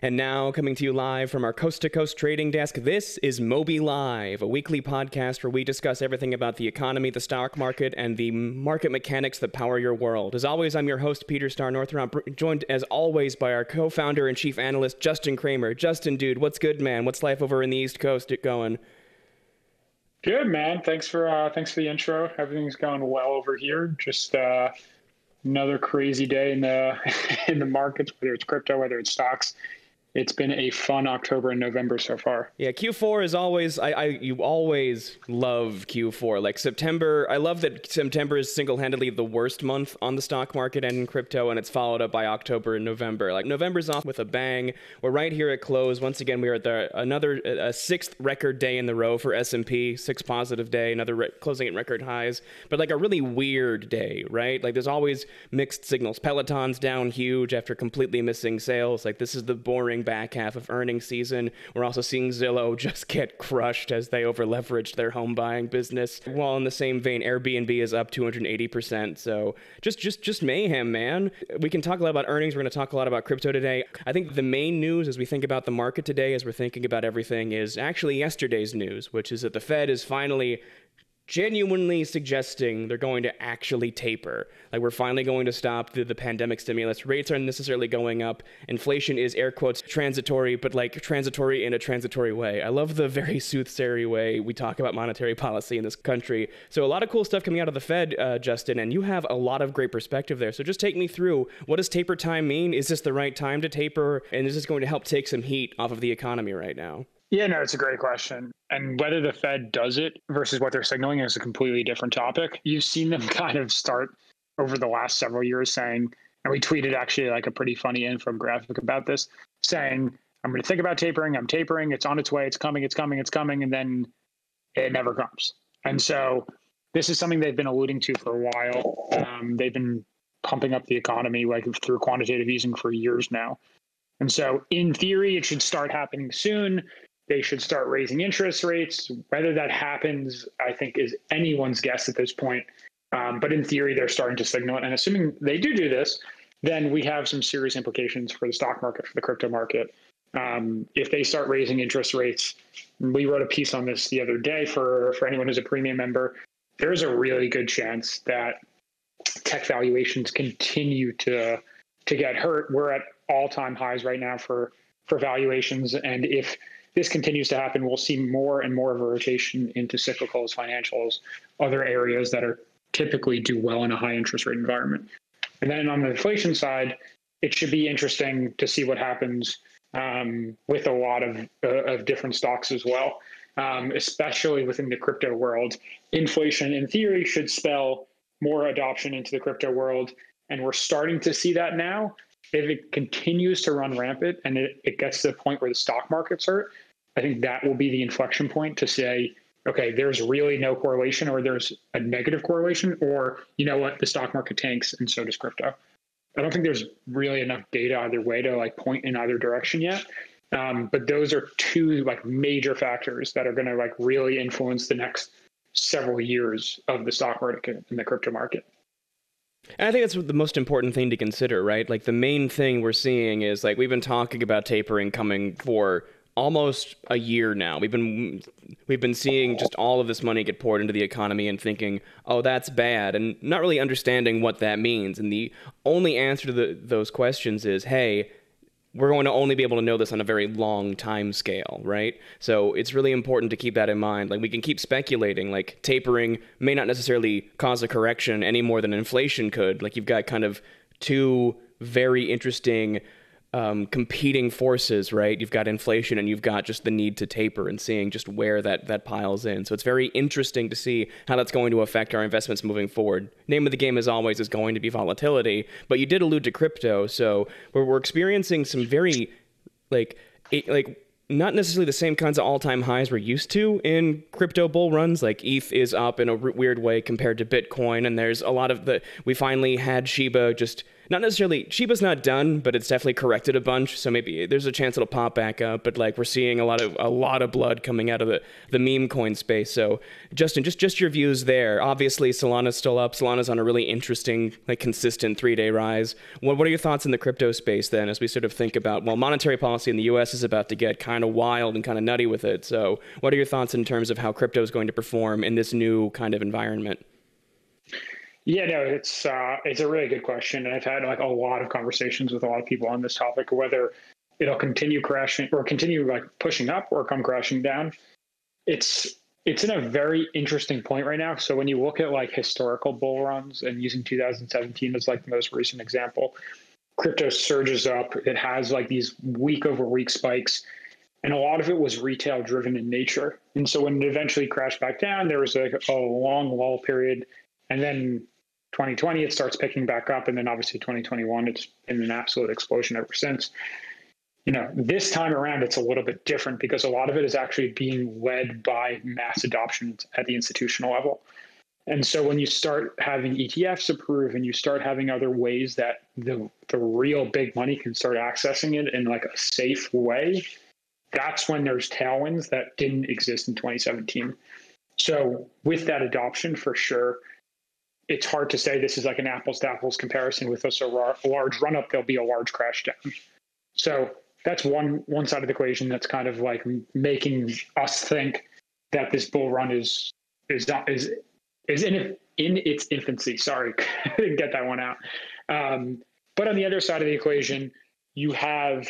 And now, coming to you live from our coast to coast trading desk, this is Moby Live, a weekly podcast where we discuss everything about the economy, the stock market, and the market mechanics that power your world. As always, I'm your host, Peter Star Northrup, joined as always by our co founder and chief analyst, Justin Kramer. Justin, dude, what's good, man? What's life over in the East Coast going? Good, man. Thanks for uh, thanks for the intro. Everything's going well over here. Just uh, another crazy day in the in the markets, whether it's crypto, whether it's stocks it's been a fun October and November so far. Yeah, Q4 is always I, I you always love Q4. Like September, I love that September is single-handedly the worst month on the stock market and in crypto, and it's followed up by October and November. Like November's off with a bang. We're right here at close. Once again, we are at the another a sixth record day in the row for S&P, six positive day, another re- closing at record highs. But like a really weird day, right? Like there's always mixed signals. Peloton's down huge after completely missing sales. Like this is the boring back half of earnings season. We're also seeing Zillow just get crushed as they over leveraged their home buying business. While in the same vein, Airbnb is up 280%. So just just just mayhem, man. We can talk a lot about earnings. We're going to talk a lot about crypto today. I think the main news as we think about the market today, as we're thinking about everything, is actually yesterday's news, which is that the Fed is finally genuinely suggesting they're going to actually taper. Like we're finally going to stop the, the pandemic stimulus. Rates aren't necessarily going up. Inflation is air quotes transitory, but like transitory in a transitory way. I love the very soothsayery way we talk about monetary policy in this country. So a lot of cool stuff coming out of the Fed, uh, Justin, and you have a lot of great perspective there. So just take me through what does taper time mean? Is this the right time to taper? And is this going to help take some heat off of the economy right now? Yeah, no, it's a great question. And whether the Fed does it versus what they're signaling is a completely different topic. You've seen them kind of start over the last several years saying, and we tweeted actually like a pretty funny infographic about this, saying, I'm going to think about tapering. I'm tapering. It's on its way. It's coming. It's coming. It's coming. And then it never comes. And so this is something they've been alluding to for a while. Um, they've been pumping up the economy like through quantitative easing for years now. And so, in theory, it should start happening soon they should start raising interest rates. Whether that happens, I think, is anyone's guess at this point. Um, but in theory, they're starting to signal it. And assuming they do do this, then we have some serious implications for the stock market, for the crypto market. Um, if they start raising interest rates, we wrote a piece on this the other day for, for anyone who's a premium member. There's a really good chance that tech valuations continue to to get hurt. We're at all time highs right now for for valuations, and if this continues to happen, we'll see more and more of a rotation into cyclicals, financials, other areas that are typically do well in a high interest rate environment. And then on the inflation side, it should be interesting to see what happens um, with a lot of, uh, of different stocks as well, um, especially within the crypto world. Inflation, in theory, should spell more adoption into the crypto world. And we're starting to see that now if it continues to run rampant and it, it gets to the point where the stock market's hurt, I think that will be the inflection point to say, okay, there's really no correlation or there's a negative correlation, or you know what, the stock market tanks and so does crypto. I don't think there's really enough data either way to like point in either direction yet. Um, but those are two like major factors that are going to like really influence the next several years of the stock market and the crypto market. And I think that's the most important thing to consider, right? Like the main thing we're seeing is like we've been talking about tapering coming for almost a year now. We've been we've been seeing just all of this money get poured into the economy and thinking, "Oh, that's bad," and not really understanding what that means. And the only answer to the, those questions is, "Hey, we're going to only be able to know this on a very long time scale, right? So it's really important to keep that in mind. Like we can keep speculating, like tapering may not necessarily cause a correction any more than inflation could. Like you've got kind of two very interesting um, competing forces, right? You've got inflation and you've got just the need to taper and seeing just where that, that piles in. So it's very interesting to see how that's going to affect our investments moving forward. Name of the game, as always, is going to be volatility. But you did allude to crypto, so we're, we're experiencing some very like like not necessarily the same kinds of all-time highs we're used to in crypto bull runs like eth is up in a weird way compared to bitcoin and there's a lot of the we finally had shiba just not necessarily Shiba's not done, but it's definitely corrected a bunch. So maybe there's a chance it'll pop back up. But like we're seeing a lot of a lot of blood coming out of the the meme coin space. So Justin, just just your views there. Obviously, Solana's still up. Solana's on a really interesting, like consistent three day rise. What what are your thoughts in the crypto space then, as we sort of think about well, monetary policy in the U.S. is about to get kind of wild and kind of nutty with it. So what are your thoughts in terms of how crypto is going to perform in this new kind of environment? Yeah, no, it's uh, it's a really good question, and I've had like a lot of conversations with a lot of people on this topic, whether it'll continue crashing or continue like pushing up or come crashing down. It's it's in a very interesting point right now. So when you look at like historical bull runs and using 2017 as like the most recent example, crypto surges up. It has like these week over week spikes, and a lot of it was retail driven in nature. And so when it eventually crashed back down, there was like a long lull period, and then 2020 it starts picking back up and then obviously 2021 it's been an absolute explosion ever since you know this time around it's a little bit different because a lot of it is actually being led by mass adoption at the institutional level and so when you start having ETFs approved and you start having other ways that the the real big money can start accessing it in like a safe way, that's when there's tailwinds that didn't exist in 2017. So with that adoption for sure, it's hard to say. This is like an apples to apples comparison with us a large run up there'll be a large crash down. So that's one one side of the equation that's kind of like making us think that this bull run is is is is in in its infancy. Sorry didn't get that one out. Um, but on the other side of the equation you have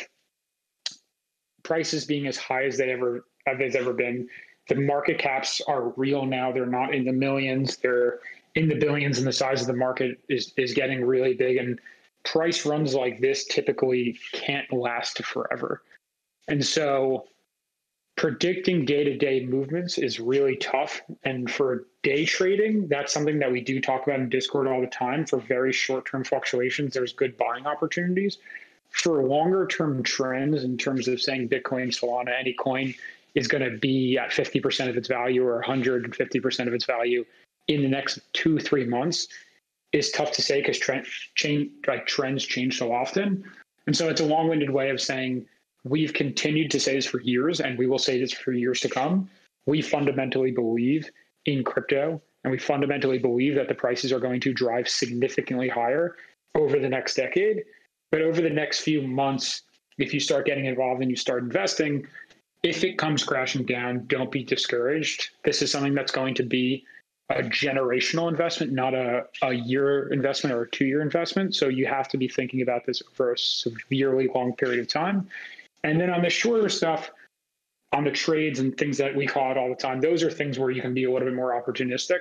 prices being as high as they ever they've ever been. The market caps are real now. They're not in the millions. They're in the billions and the size of the market is is getting really big. And price runs like this typically can't last forever. And so predicting day-to-day movements is really tough. And for day trading that's something that we do talk about in discord all the time. For very short-term fluctuations there's good buying opportunities. For longer term trends in terms of saying bitcoin solana any coin is going to be at 50% of its value or 150% of its value in the next two three months is tough to say because trend change like trends change so often. And so it's a long-winded way of saying we've continued to say this for years and we will say this for years to come. We fundamentally believe in crypto and we fundamentally believe that the prices are going to drive significantly higher over the next decade. But over the next few months if you start getting involved and you start investing if it comes crashing down don't be discouraged. This is something that's going to be a generational investment, not a, a year investment or a two year investment. So you have to be thinking about this over a severely long period of time. And then on the shorter stuff, on the trades and things that we call it all the time, those are things where you can be a little bit more opportunistic.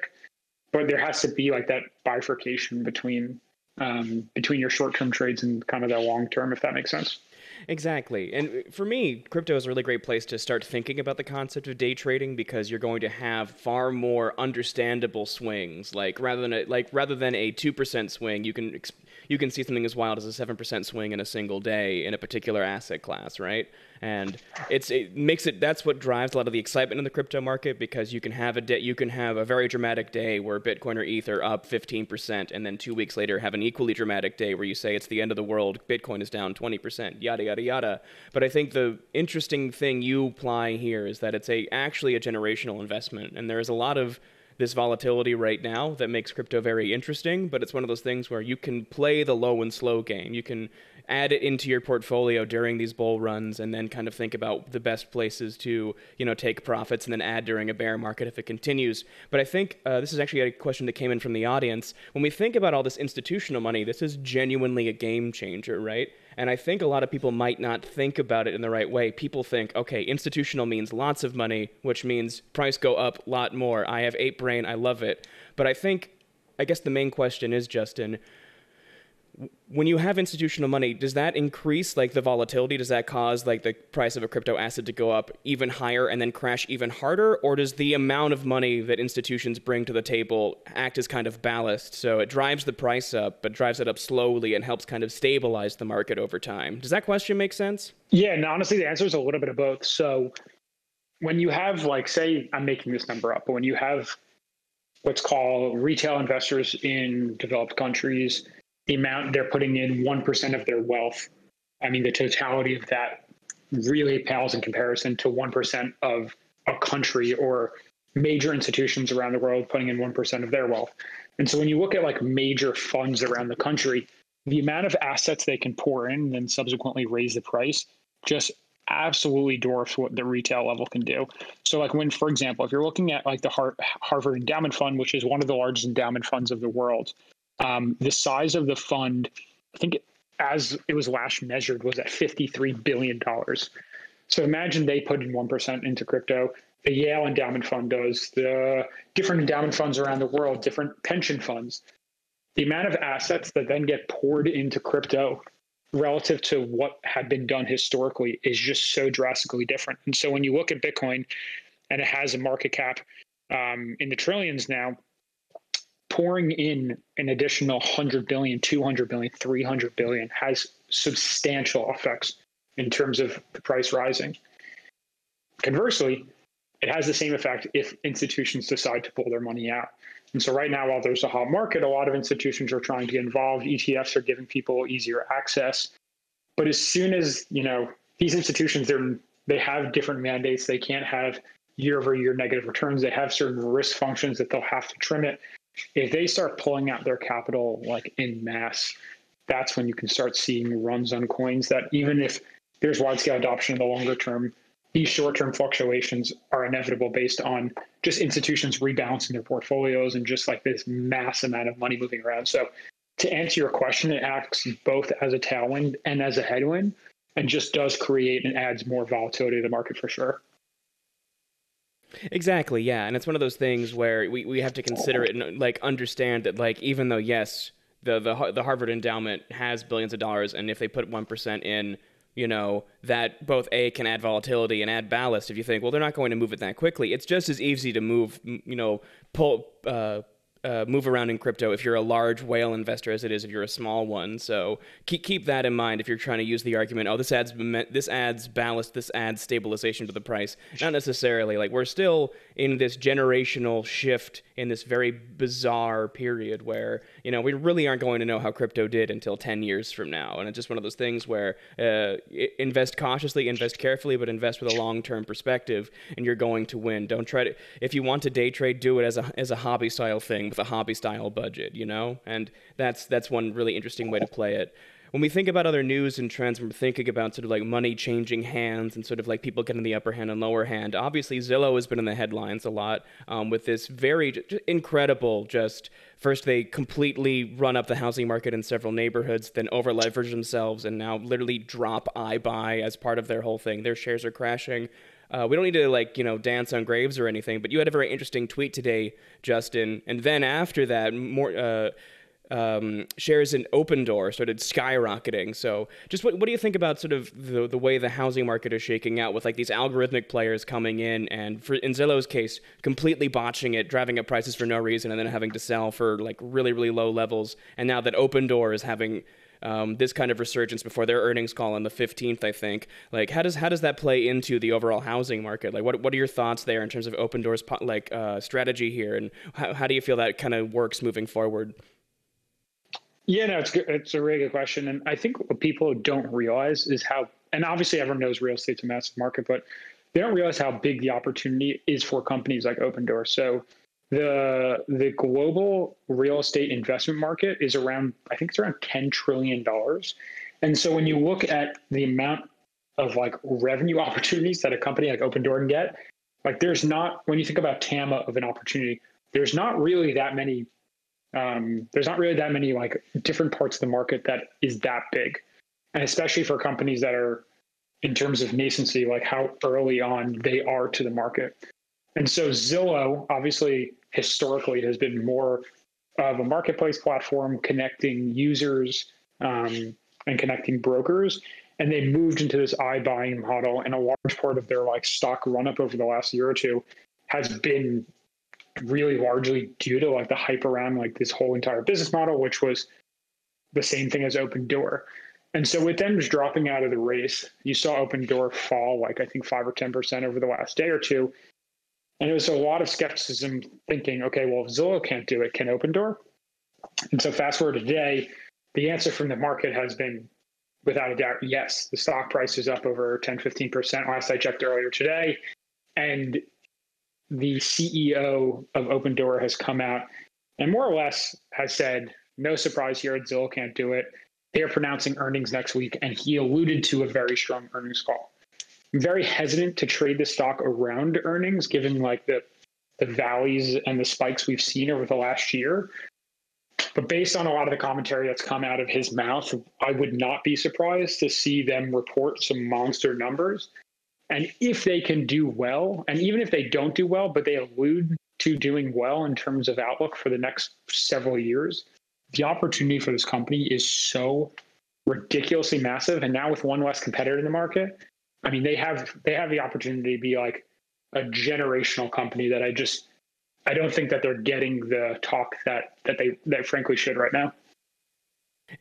But there has to be like that bifurcation between um, between your short term trades and kind of that long term, if that makes sense. Exactly. And uh, for me, crypto is a really great place to start thinking about the concept of day trading because you're going to have far more understandable swings. Like rather than a, like rather than a 2% swing, you can you can see something as wild as a 7% swing in a single day in a particular asset class, right? and it's it makes it that's what drives a lot of the excitement in the crypto market because you can have a day you can have a very dramatic day where Bitcoin or ETH are up 15% and then two weeks later have an equally dramatic day where you say it's the end of the world Bitcoin is down 20% yada yada yada. But I think the interesting thing you apply here is that it's a actually a generational investment. And there is a lot of this volatility right now that makes crypto very interesting, but it's one of those things where you can play the low and slow game. You can add it into your portfolio during these bull runs and then kind of think about the best places to you know take profits and then add during a bear market if it continues. But i think uh, this is actually a question that came in from the audience. When we think about all this institutional money this is genuinely a game changer right and I think a lot of people might not think about it in the right way. People think, okay, institutional means lots of money, which means price go up a lot more. I have ape brain, I love it. But I think, I guess the main question is, Justin, when you have institutional money, does that increase like the volatility? Does that cause like the price of a crypto asset to go up even higher and then crash even harder? Or does the amount of money that institutions bring to the table act as kind of ballast? So it drives the price up, but drives it up slowly and helps kind of stabilize the market over time. Does that question make sense? Yeah, and honestly, the answer is a little bit of both. So when you have like, say, I'm making this number up, but when you have what's called retail investors in developed countries the amount they're putting in 1% of their wealth. I mean, the totality of that really pales in comparison to 1% of a country or major institutions around the world putting in 1% of their wealth. And so when you look at like major funds around the country, the amount of assets they can pour in and then subsequently raise the price just absolutely dwarfs what the retail level can do. So like when, for example, if you're looking at like the Harvard Endowment Fund, which is one of the largest endowment funds of the world, um, the size of the fund, I think as it was last measured, was at $53 billion. So imagine they put in 1% into crypto. The Yale Endowment Fund does, the different endowment funds around the world, different pension funds. The amount of assets that then get poured into crypto relative to what had been done historically is just so drastically different. And so when you look at Bitcoin and it has a market cap um, in the trillions now, pouring in an additional 100 billion, 200 billion, 300 billion has substantial effects in terms of the price rising. Conversely, it has the same effect if institutions decide to pull their money out. And so right now, while there's a hot market, a lot of institutions are trying to get involved. ETFs are giving people easier access. But as soon as, you know, these institutions, they're, they have different mandates. They can't have year over year negative returns. They have certain risk functions that they'll have to trim it if they start pulling out their capital like in mass, that's when you can start seeing runs on coins that even if there's wide scale adoption in the longer term, these short term fluctuations are inevitable based on just institutions rebalancing their portfolios and just like this mass amount of money moving around. So to answer your question, it acts both as a tailwind and as a headwind and just does create and adds more volatility to the market for sure. Exactly, yeah, and it's one of those things where we, we have to consider it and like understand that like even though yes, the the the Harvard endowment has billions of dollars, and if they put one percent in, you know that both a can add volatility and add ballast. If you think well they're not going to move it that quickly, it's just as easy to move you know pull. Uh, uh, move around in crypto if you're a large whale investor as it is if you're a small one. So keep keep that in mind if you're trying to use the argument. Oh, this adds this adds ballast. This adds stabilization to the price. Not necessarily. Like we're still in this generational shift in this very bizarre period where you know we really aren't going to know how crypto did until 10 years from now. And it's just one of those things where uh, invest cautiously, invest carefully, but invest with a long-term perspective, and you're going to win. Don't try to if you want to day trade, do it as a as a hobby style thing with a hobby style budget, you know? And that's that's one really interesting way to play it. When we think about other news and trends, we're thinking about sort of like money changing hands and sort of like people getting the upper hand and lower hand. Obviously, Zillow has been in the headlines a lot um, with this very incredible just first they completely run up the housing market in several neighborhoods, then over leverage themselves, and now literally drop iBuy as part of their whole thing. Their shares are crashing. Uh, we don't need to like you know dance on graves or anything, but you had a very interesting tweet today, Justin. And then after that, more uh, um, shares in Opendoor started skyrocketing. So, just what, what do you think about sort of the the way the housing market is shaking out with like these algorithmic players coming in and for in Zillow's case, completely botching it, driving up prices for no reason, and then having to sell for like really really low levels. And now that Opendoor is having um, this kind of resurgence before their earnings call on the 15th, I think. Like, how does how does that play into the overall housing market? Like, what what are your thoughts there in terms of Open Opendoor's like uh, strategy here, and how, how do you feel that kind of works moving forward? Yeah, no, it's. It's a really good question, and I think what people don't realize is how, and obviously everyone knows real estate's a massive market, but they don't realize how big the opportunity is for companies like Opendoor. So the the global real estate investment market is around i think it's around 10 trillion dollars and so when you look at the amount of like revenue opportunities that a company like Opendoor can get like there's not when you think about tama of an opportunity there's not really that many um, there's not really that many like different parts of the market that is that big and especially for companies that are in terms of nascency like how early on they are to the market and so Zillow obviously historically has been more of a marketplace platform connecting users um, and connecting brokers. And they moved into this iBuying model, and a large part of their like stock run up over the last year or two has been really largely due to like the hype around like this whole entire business model, which was the same thing as Opendoor. And so with them just dropping out of the race, you saw Opendoor fall like I think five or ten percent over the last day or two. And it was a lot of skepticism thinking, okay, well, if Zillow can't do it, can Opendoor? And so fast forward today, the answer from the market has been without a doubt yes. The stock price is up over 10, 15% last I checked earlier today. And the CEO of Opendoor has come out and more or less has said, no surprise here, Zillow can't do it. They're pronouncing earnings next week, and he alluded to a very strong earnings call. I'm very hesitant to trade the stock around earnings, given like the the valleys and the spikes we've seen over the last year. But based on a lot of the commentary that's come out of his mouth, I would not be surprised to see them report some monster numbers. And if they can do well, and even if they don't do well, but they allude to doing well in terms of outlook for the next several years, the opportunity for this company is so ridiculously massive. And now with one less competitor in the market, I mean, they have they have the opportunity to be like a generational company that I just I don't think that they're getting the talk that that they that frankly should right now.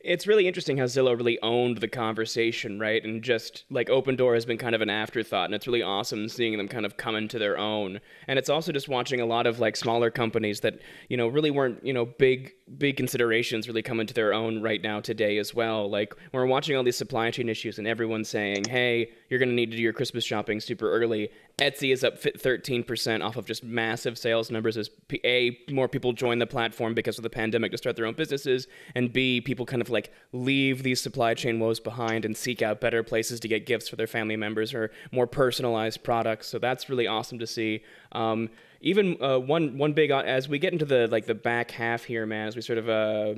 It's really interesting how Zillow really owned the conversation, right? And just like Opendoor has been kind of an afterthought, and it's really awesome seeing them kind of come into their own. And it's also just watching a lot of like smaller companies that you know really weren't you know big big considerations really come into their own right now today as well. Like we're watching all these supply chain issues, and everyone's saying, "Hey, you're going to need to do your Christmas shopping super early." Etsy is up 13% off of just massive sales numbers as A, more people join the platform because of the pandemic to start their own businesses, and B, people kind of like leave these supply chain woes behind and seek out better places to get gifts for their family members or more personalized products. So that's really awesome to see. Um, even uh, one one big uh, as we get into the like the back half here, man, as we sort of uh,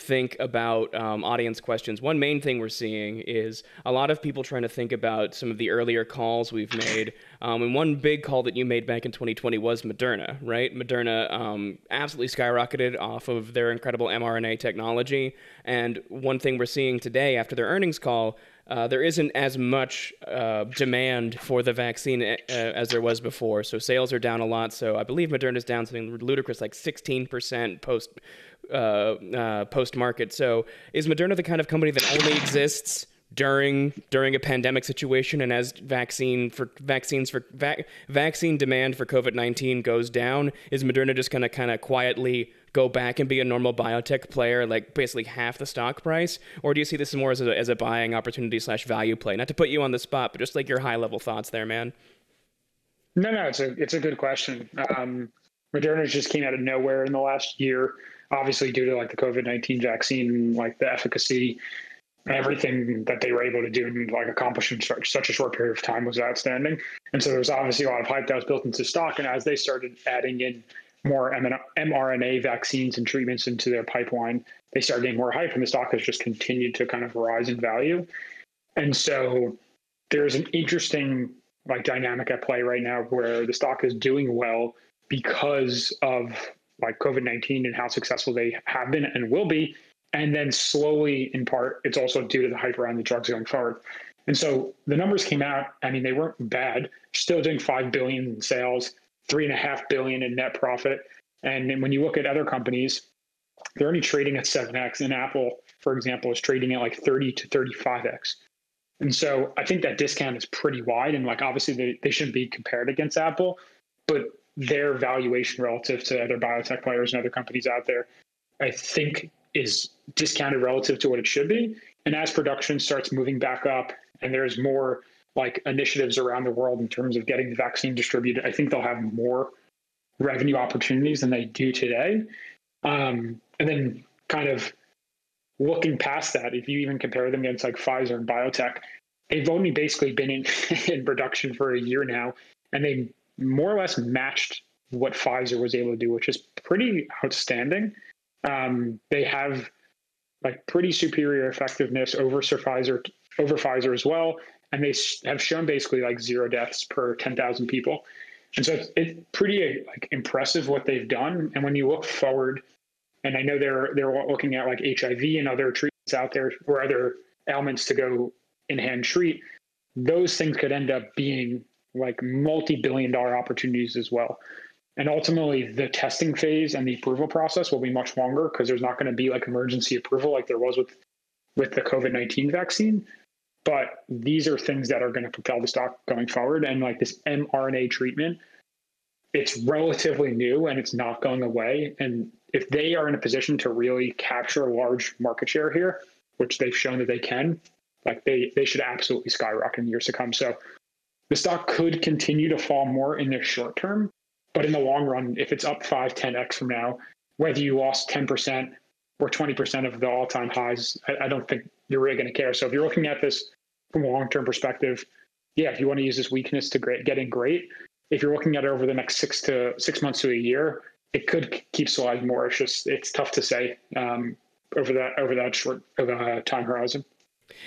think about um, audience questions, one main thing we're seeing is a lot of people trying to think about some of the earlier calls we've made. Um, and one big call that you made back in 2020 was Moderna, right? Moderna um, absolutely skyrocketed off of their incredible mRNA technology. And one thing we're seeing today after their earnings call uh, there isn't as much uh, demand for the vaccine uh, as there was before. So sales are down a lot. So I believe Moderna is down something ludicrous, like 16% post uh, uh, post market. So is Moderna the kind of company that only exists? during during a pandemic situation and as vaccine for vaccines for vac, vaccine demand for COVID-19 goes down is Moderna just going to kind of quietly go back and be a normal biotech player, like basically half the stock price? Or do you see this more as a, as a buying opportunity slash value play? Not to put you on the spot, but just like your high level thoughts there, man. No, no, it's a it's a good question. Um, Moderna just came out of nowhere in the last year, obviously due to like the COVID nineteen vaccine, like the efficacy, everything that they were able to do and like accomplish in such, such a short period of time was outstanding. And so there was obviously a lot of hype that was built into stock. And as they started adding in more mRNA vaccines and treatments into their pipeline, they started getting more hype, and the stock has just continued to kind of rise in value. And so there's an interesting like dynamic at play right now where the stock is doing well because of like COVID 19 and how successful they have been and will be. And then slowly, in part, it's also due to the hype around the drugs going forward. And so the numbers came out. I mean, they weren't bad. Still doing five billion in sales, three and a half billion in net profit. And then when you look at other companies, they're only trading at 7x. And Apple, for example, is trading at like 30 to 35x. And so I think that discount is pretty wide. And like obviously they, they shouldn't be compared against Apple, but their valuation relative to other biotech players and other companies out there, I think is discounted relative to what it should be. And as production starts moving back up and there's more like initiatives around the world in terms of getting the vaccine distributed, I think they'll have more revenue opportunities than they do today. Um, and then kind of looking past that, if you even compare them against like Pfizer and biotech, they've only basically been in, in production for a year now, and they more or less matched what Pfizer was able to do, which is pretty outstanding. Um, they have like pretty superior effectiveness over Pfizer, over Pfizer as well, and they have shown basically like zero deaths per 10,000 people. And so it's, it's pretty like impressive what they've done. And when you look forward, and I know they're they're looking at like HIV and other treatments out there or other ailments to go in hand treat, those things could end up being like multi-billion dollar opportunities as well. And ultimately, the testing phase and the approval process will be much longer because there's not going to be like emergency approval like there was with with the COVID nineteen vaccine. But these are things that are going to propel the stock going forward. And like this mRNA treatment, it's relatively new and it's not going away. And if they are in a position to really capture a large market share here, which they've shown that they can, like they they should absolutely skyrocket in years to come. So the stock could continue to fall more in the short term, but in the long run, if it's up 5, 10x from now, whether you lost 10% or 20% of the all time highs, I, I, don't think you're really going to care. So if you're looking at this from a long term perspective, yeah, if you want to use this weakness to great, getting great, if you're looking at it over the next six to six months to a year, it could keep sliding more. It's just it's tough to say um, over that over that short of a time horizon.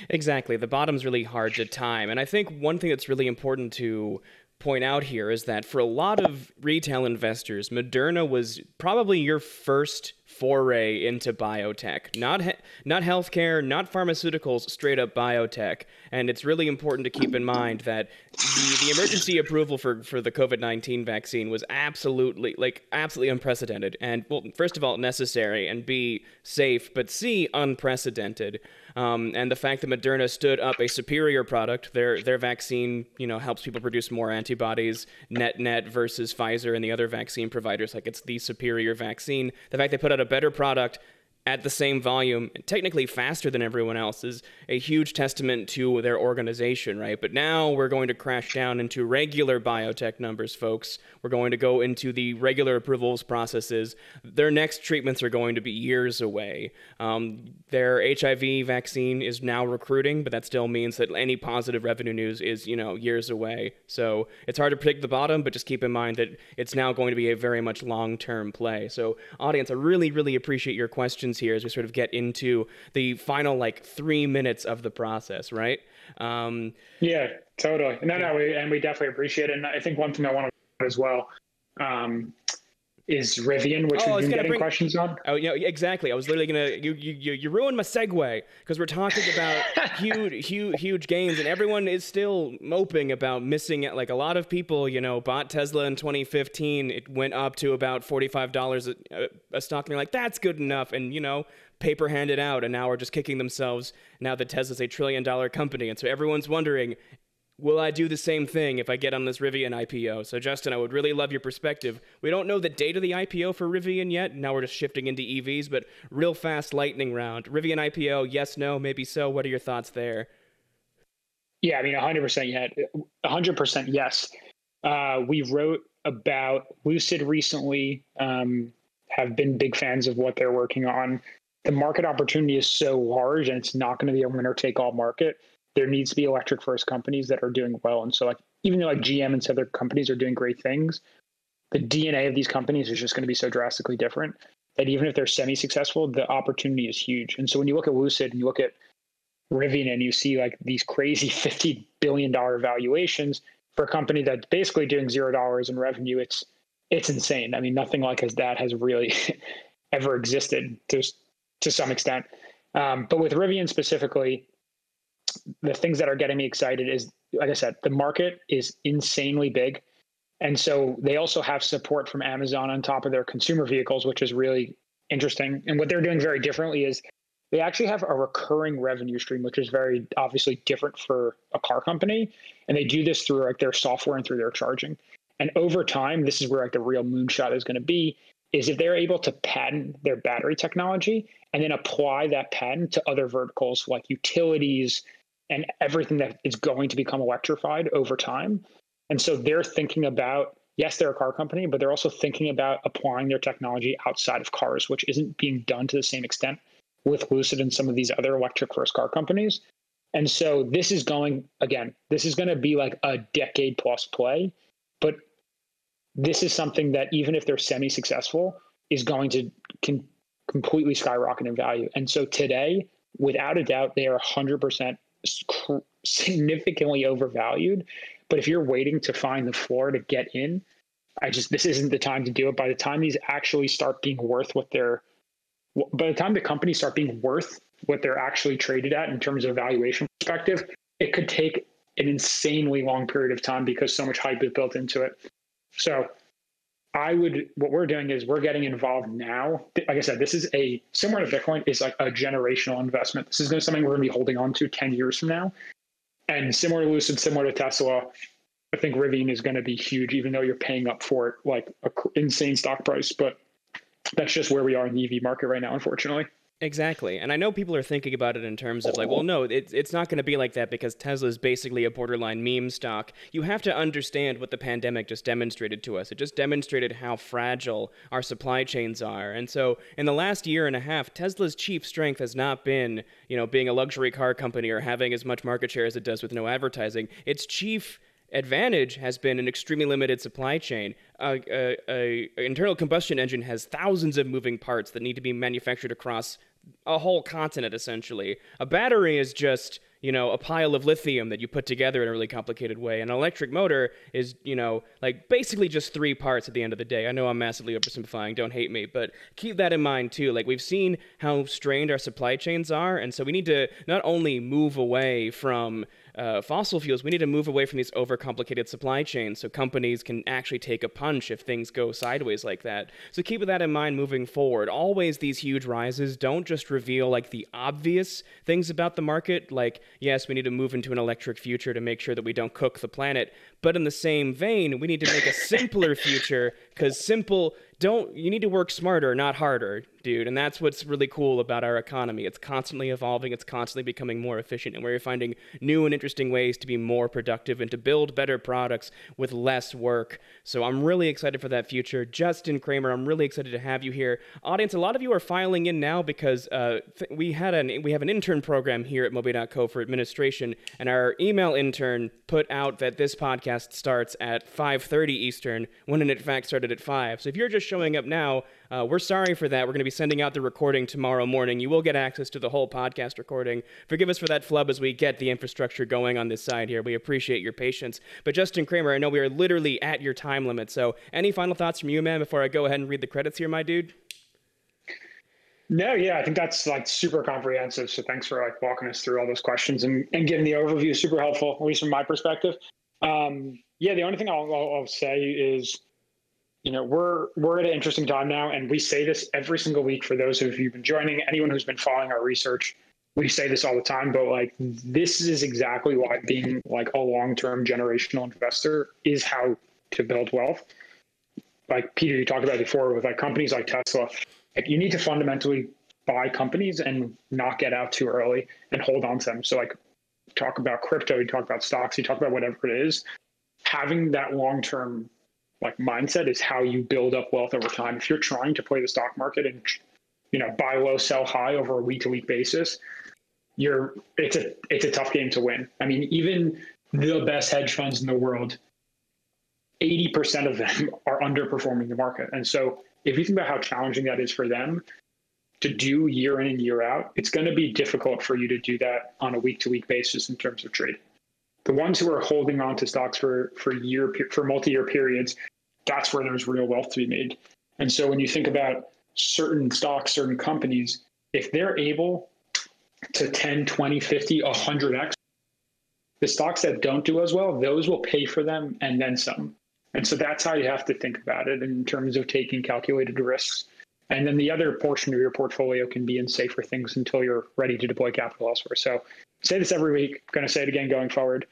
Exactly. The bottom's really hard to time. And I think one thing that's really important to point out here is that for a lot of retail investors, Moderna was probably your first foray into biotech. Not he- not healthcare, not pharmaceuticals, straight up biotech. And it's really important to keep in mind that the, the emergency approval for, for the COVID-19 vaccine was absolutely like absolutely unprecedented and well first of all necessary and B safe, but C unprecedented. Um, and the fact that Moderna stood up a superior product, their their vaccine, you know, helps people produce more antibodies net net versus Pfizer and the other vaccine providers. Like it's the superior vaccine. The fact they put out a better product at the same volume, technically faster than everyone else, is a huge testament to their organization, right? But now we're going to crash down into regular biotech numbers, folks. We're going to go into the regular approvals processes. Their next treatments are going to be years away. Um, their HIV vaccine is now recruiting, but that still means that any positive revenue news is, you know, years away. So it's hard to predict the bottom, but just keep in mind that it's now going to be a very much long-term play. So, audience, I really, really appreciate your questions questions here as we sort of get into the final like three minutes of the process, right? Um, yeah, totally. No, no, we, and we definitely appreciate it. And I think one thing I want to as well um, is Rivian, which oh, we've been getting bring, questions on. Oh, yeah, exactly. I was literally gonna you you you ruined my segue because we're talking about huge huge huge gains, and everyone is still moping about missing it. Like a lot of people, you know, bought Tesla in 2015. It went up to about forty five dollars a, a stock, and they're like, that's good enough, and you know. Paper handed out, and now are just kicking themselves now that Tesla's a trillion dollar company. And so everyone's wondering will I do the same thing if I get on this Rivian IPO? So, Justin, I would really love your perspective. We don't know the date of the IPO for Rivian yet. Now we're just shifting into EVs, but real fast lightning round. Rivian IPO, yes, no, maybe so. What are your thoughts there? Yeah, I mean, 100% yet. 100% yes. Uh, we wrote about Lucid recently, um, have been big fans of what they're working on. The market opportunity is so large and it's not going to be a winner take all market there needs to be electric first companies that are doing well. And so like even though like GM and some other companies are doing great things, the DNA of these companies is just going to be so drastically different that even if they're semi successful, the opportunity is huge. And so when you look at Lucid and you look at Rivian and you see like these crazy $50 billion valuations for a company that's basically doing zero dollars in revenue, it's it's insane. I mean, nothing like as that has really ever existed to to some extent. Um, but with Rivian specifically, the things that are getting me excited is, like I said, the market is insanely big. And so they also have support from Amazon on top of their consumer vehicles, which is really interesting. And what they're doing very differently is they actually have a recurring revenue stream, which is very obviously different for a car company. And they do this through like their software and through their charging. And over time, this is where like the real moonshot is going to be, is if they're able to patent their battery technology and then apply that patent to other verticals like utilities, and everything that is going to become electrified over time. And so they're thinking about, yes, they're a car company, but they're also thinking about applying their technology outside of cars, which isn't being done to the same extent with Lucid and some of these other electric first car companies. And so this is going, again, this is going to be like a decade plus play, but this is something that even if they're semi successful, is going to can completely skyrocket in value. And so today, without a doubt, they are 100% significantly overvalued. But if you're waiting to find the floor to get in, I just this isn't the time to do it. By the time these actually start being worth what they're, by the time the companies start being worth what they're actually traded at in terms of valuation perspective, it could take an insanely long period of time because so much hype is built into it. So I would what we're doing is we're getting involved now. Like I said, this is a similar to Bitcoin is like a generational investment. This is going to something we're going to be holding on to 10 years from now. And similar to Lucid, similar to Tesla, I think Rivian is going to be huge, even though you're paying up for it like an insane stock price. But that's just where we are in the EV market right now, unfortunately. Exactly. And I know people are thinking about it in terms of like, well, no, it, it's not going to be like that because Tesla is basically a borderline meme stock. You have to understand what the pandemic just demonstrated to us. It just demonstrated how fragile our supply chains are. And so in the last year and a half, Tesla's chief strength has not been, you know, being a luxury car company or having as much market share as it does with no advertising. Its chief advantage has been an extremely limited supply chain. Uh, a, a, internal combustion engine has thousands of moving parts that need to be manufactured across a whole continent essentially. A battery is just you know a pile of lithium that you put together in a really complicated way. An electric motor is you know like basically just three parts at the end of the day. I know I'm massively oversimplifying. Don't hate me, but keep that in mind too. Like we've seen how strained our supply chains are, and so we need to not only move away from uh, fossil fuels, we need to move away from these overcomplicated supply chains so companies can actually take a punch if things go sideways like that. So keep that in mind moving forward. Always these huge rises don't just reveal like the obvious things about the market, like, yes, we need to move into an electric future to make sure that we don't cook the planet. But in the same vein, we need to make a simpler future because simple don't you need to work smarter, not harder, dude. And that's what's really cool about our economy. It's constantly evolving, it's constantly becoming more efficient, and we're finding new and interesting ways to be more productive and to build better products with less work. So I'm really excited for that future. Justin Kramer, I'm really excited to have you here. Audience, a lot of you are filing in now because uh, th- we had an we have an intern program here at Moby.co for administration, and our email intern put out that this podcast starts at 5:30 Eastern, when in fact started at 5. So if you're just showing up now, uh, we're sorry for that. We're going to be sending out the recording tomorrow morning. You will get access to the whole podcast recording. Forgive us for that flub as we get the infrastructure going on this side here. We appreciate your patience. But Justin Kramer, I know we are literally at your time limit. So any final thoughts from you, man, before I go ahead and read the credits here, my dude? No, yeah, I think that's like super comprehensive. So thanks for like walking us through all those questions and, and giving the overview. Super helpful, at least from my perspective. Um, yeah, the only thing I'll, I'll, I'll say is you know we're we're at an interesting time now and we say this every single week for those of you who've been joining. Anyone who's been following our research we say this all the time but like this is exactly why being like a long-term generational investor is how to build wealth. Like peter you talked about before with like companies like tesla like you need to fundamentally buy companies and not get out too early and hold on to them. So like talk about crypto you talk about stocks you talk about whatever it is. Having that long-term like mindset is how you build up wealth over time. If you're trying to play the stock market and you know buy low, sell high over a week to week basis, you're it's a it's a tough game to win. I mean, even the best hedge funds in the world, 80% of them are underperforming the market. And so if you think about how challenging that is for them to do year in and year out, it's going to be difficult for you to do that on a week to week basis in terms of trade. The ones who are holding on to stocks for for year for multi year periods that's where there's real wealth to be made. And so when you think about certain stocks, certain companies, if they're able to 10, 20, 50, 100x, the stocks that don't do as well, those will pay for them and then some. And so that's how you have to think about it in terms of taking calculated risks. And then the other portion of your portfolio can be in safer things until you're ready to deploy capital elsewhere. So say this every week, I'm going to say it again going forward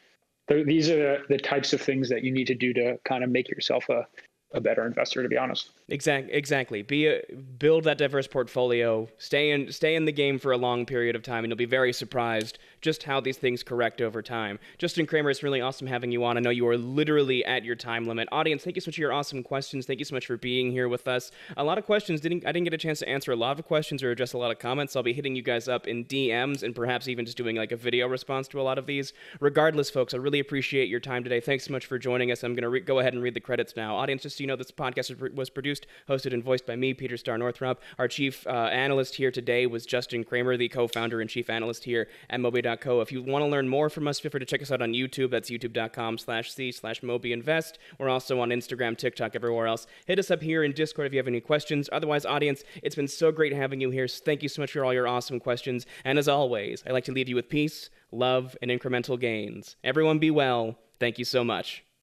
these are the types of things that you need to do to kind of make yourself a, a better investor to be honest exactly exactly be a, build that diverse portfolio stay in stay in the game for a long period of time and you'll be very surprised just how these things correct over time. Justin Kramer, it's really awesome having you on. I know you are literally at your time limit. Audience, thank you so much for your awesome questions. Thank you so much for being here with us. A lot of questions didn't I didn't get a chance to answer a lot of questions or address a lot of comments. I'll be hitting you guys up in DMs and perhaps even just doing like a video response to a lot of these. Regardless, folks, I really appreciate your time today. Thanks so much for joining us. I'm going to re- go ahead and read the credits now. Audience, just you know, this podcast was produced, hosted, and voiced by me, Peter Star Northrup. Our chief uh, analyst here today was Justin Kramer, the co-founder and chief analyst here at Moby.co. If you want to learn more from us, feel free to check us out on YouTube. That's youtube.com slash C slash MobyInvest. We're also on Instagram, TikTok, everywhere else. Hit us up here in Discord if you have any questions. Otherwise, audience, it's been so great having you here. Thank you so much for all your awesome questions. And as always, I like to leave you with peace, love, and incremental gains. Everyone be well. Thank you so much.